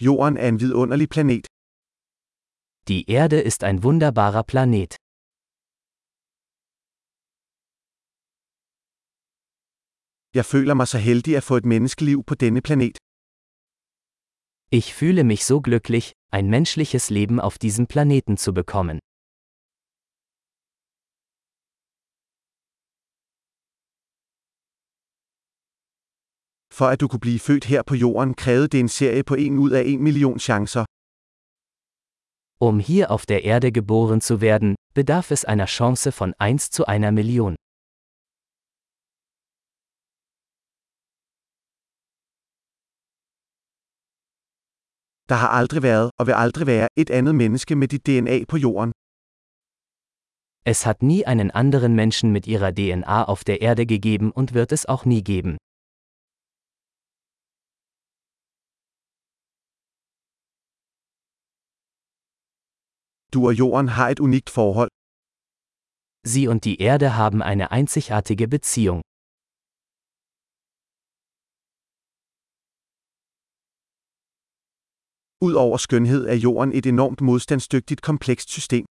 Jorden er en vidunderlig planet. Die Erde ist ein wunderbarer Planet. Jeg føler mig så heldig at få et menneskeliv på denne planet. Ich fühle mich so glücklich, ein menschliches Leben auf diesem Planeten zu bekommen. For at du kunne blive født her på jorden, krævede det en serie på 1 ud af 1 million chancer. Um hier auf der Erde geboren zu werden, bedarf es einer Chance von 1 zu einer Million. Der har aldrig været og vil aldrig være et andet menneske med dit DNA på jorden. Es hat nie einen anderen Menschen mit ihrer DNA auf der Erde gegeben und wird es auch nie geben. Du og jorden har et unikt forhold. Sie und die Erde haben eine einzigartige Beziehung. Udover skønhed er jorden et enormt modstandsdygtigt komplekst system.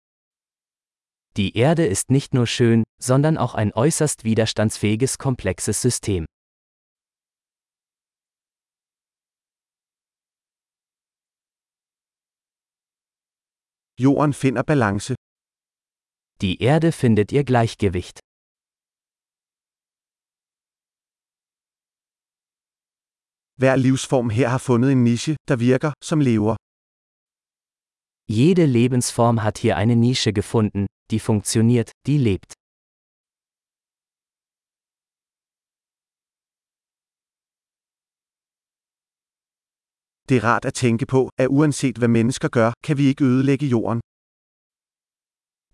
Die Erde ist nicht nur schön, sondern auch ein äußerst widerstandsfähiges komplexes System. Jorden finder balance. Die Erde findet ihr Gleichgewicht. Hver livsform her har fundet en niche, der virker, som lever. Jede Lebensform hat hier eine Nische gefunden, die funktioniert, die lebt. Det er rart at tænke på, at uanset hvad mennesker gør, kan vi ikke ødelægge jorden.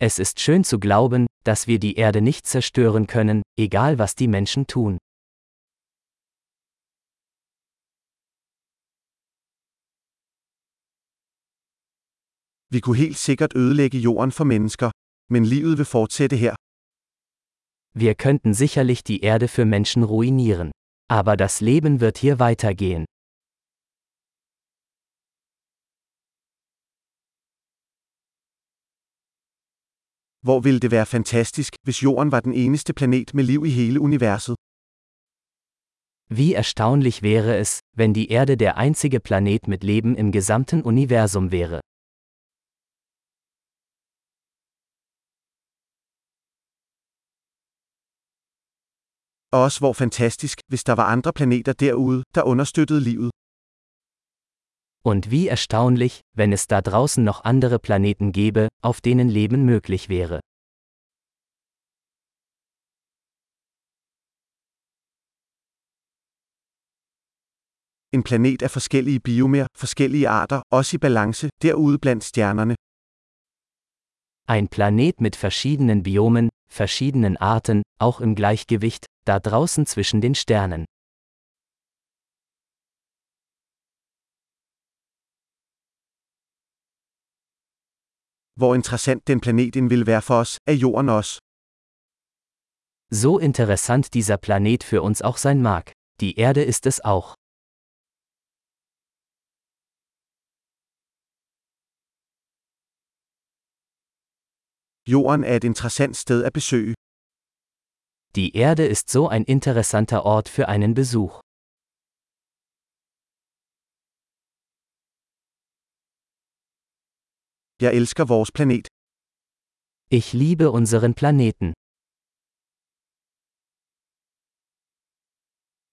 Es ist schön zu glauben, dass wir die Erde nicht zerstören können, egal was die Menschen tun. Vi kunne helt sikkert ødelægge jorden for mennesker, men livet vil fortsætte her. Wir könnten sicherlich die Erde für Menschen ruinieren. Aber das Leben wird hier weitergehen. Hvor ville det være fantastisk, hvis jorden var den eneste planet med liv i hele universet. Wie erstaunlich wäre es, wenn die Erde der einzige Planet mit Leben im gesamten Universum wäre. Og også hvor fantastisk, hvis der var andre planeter derude, der understøttede livet. Und wie erstaunlich, wenn es da draußen noch andere Planeten gäbe, auf denen Leben möglich wäre. En planet af forskellige biomer, forskellige arter, også i balance, derude blandt stjernerne. Ein Planet mit verschiedenen Biomen, verschiedenen Arten, auch im Gleichgewicht, da draußen zwischen den Sternen. Hvor interessant den planet end vil være for os, er jorden også. So interessant dieser Planet für uns auch sein mag, die Erde ist es auch. Jorden er et interessant sted at besøge. Die Erde ist so ein interessanter Ort für einen Besuch. Jeg elsker vores planet. Ich liebe unseren Planeten.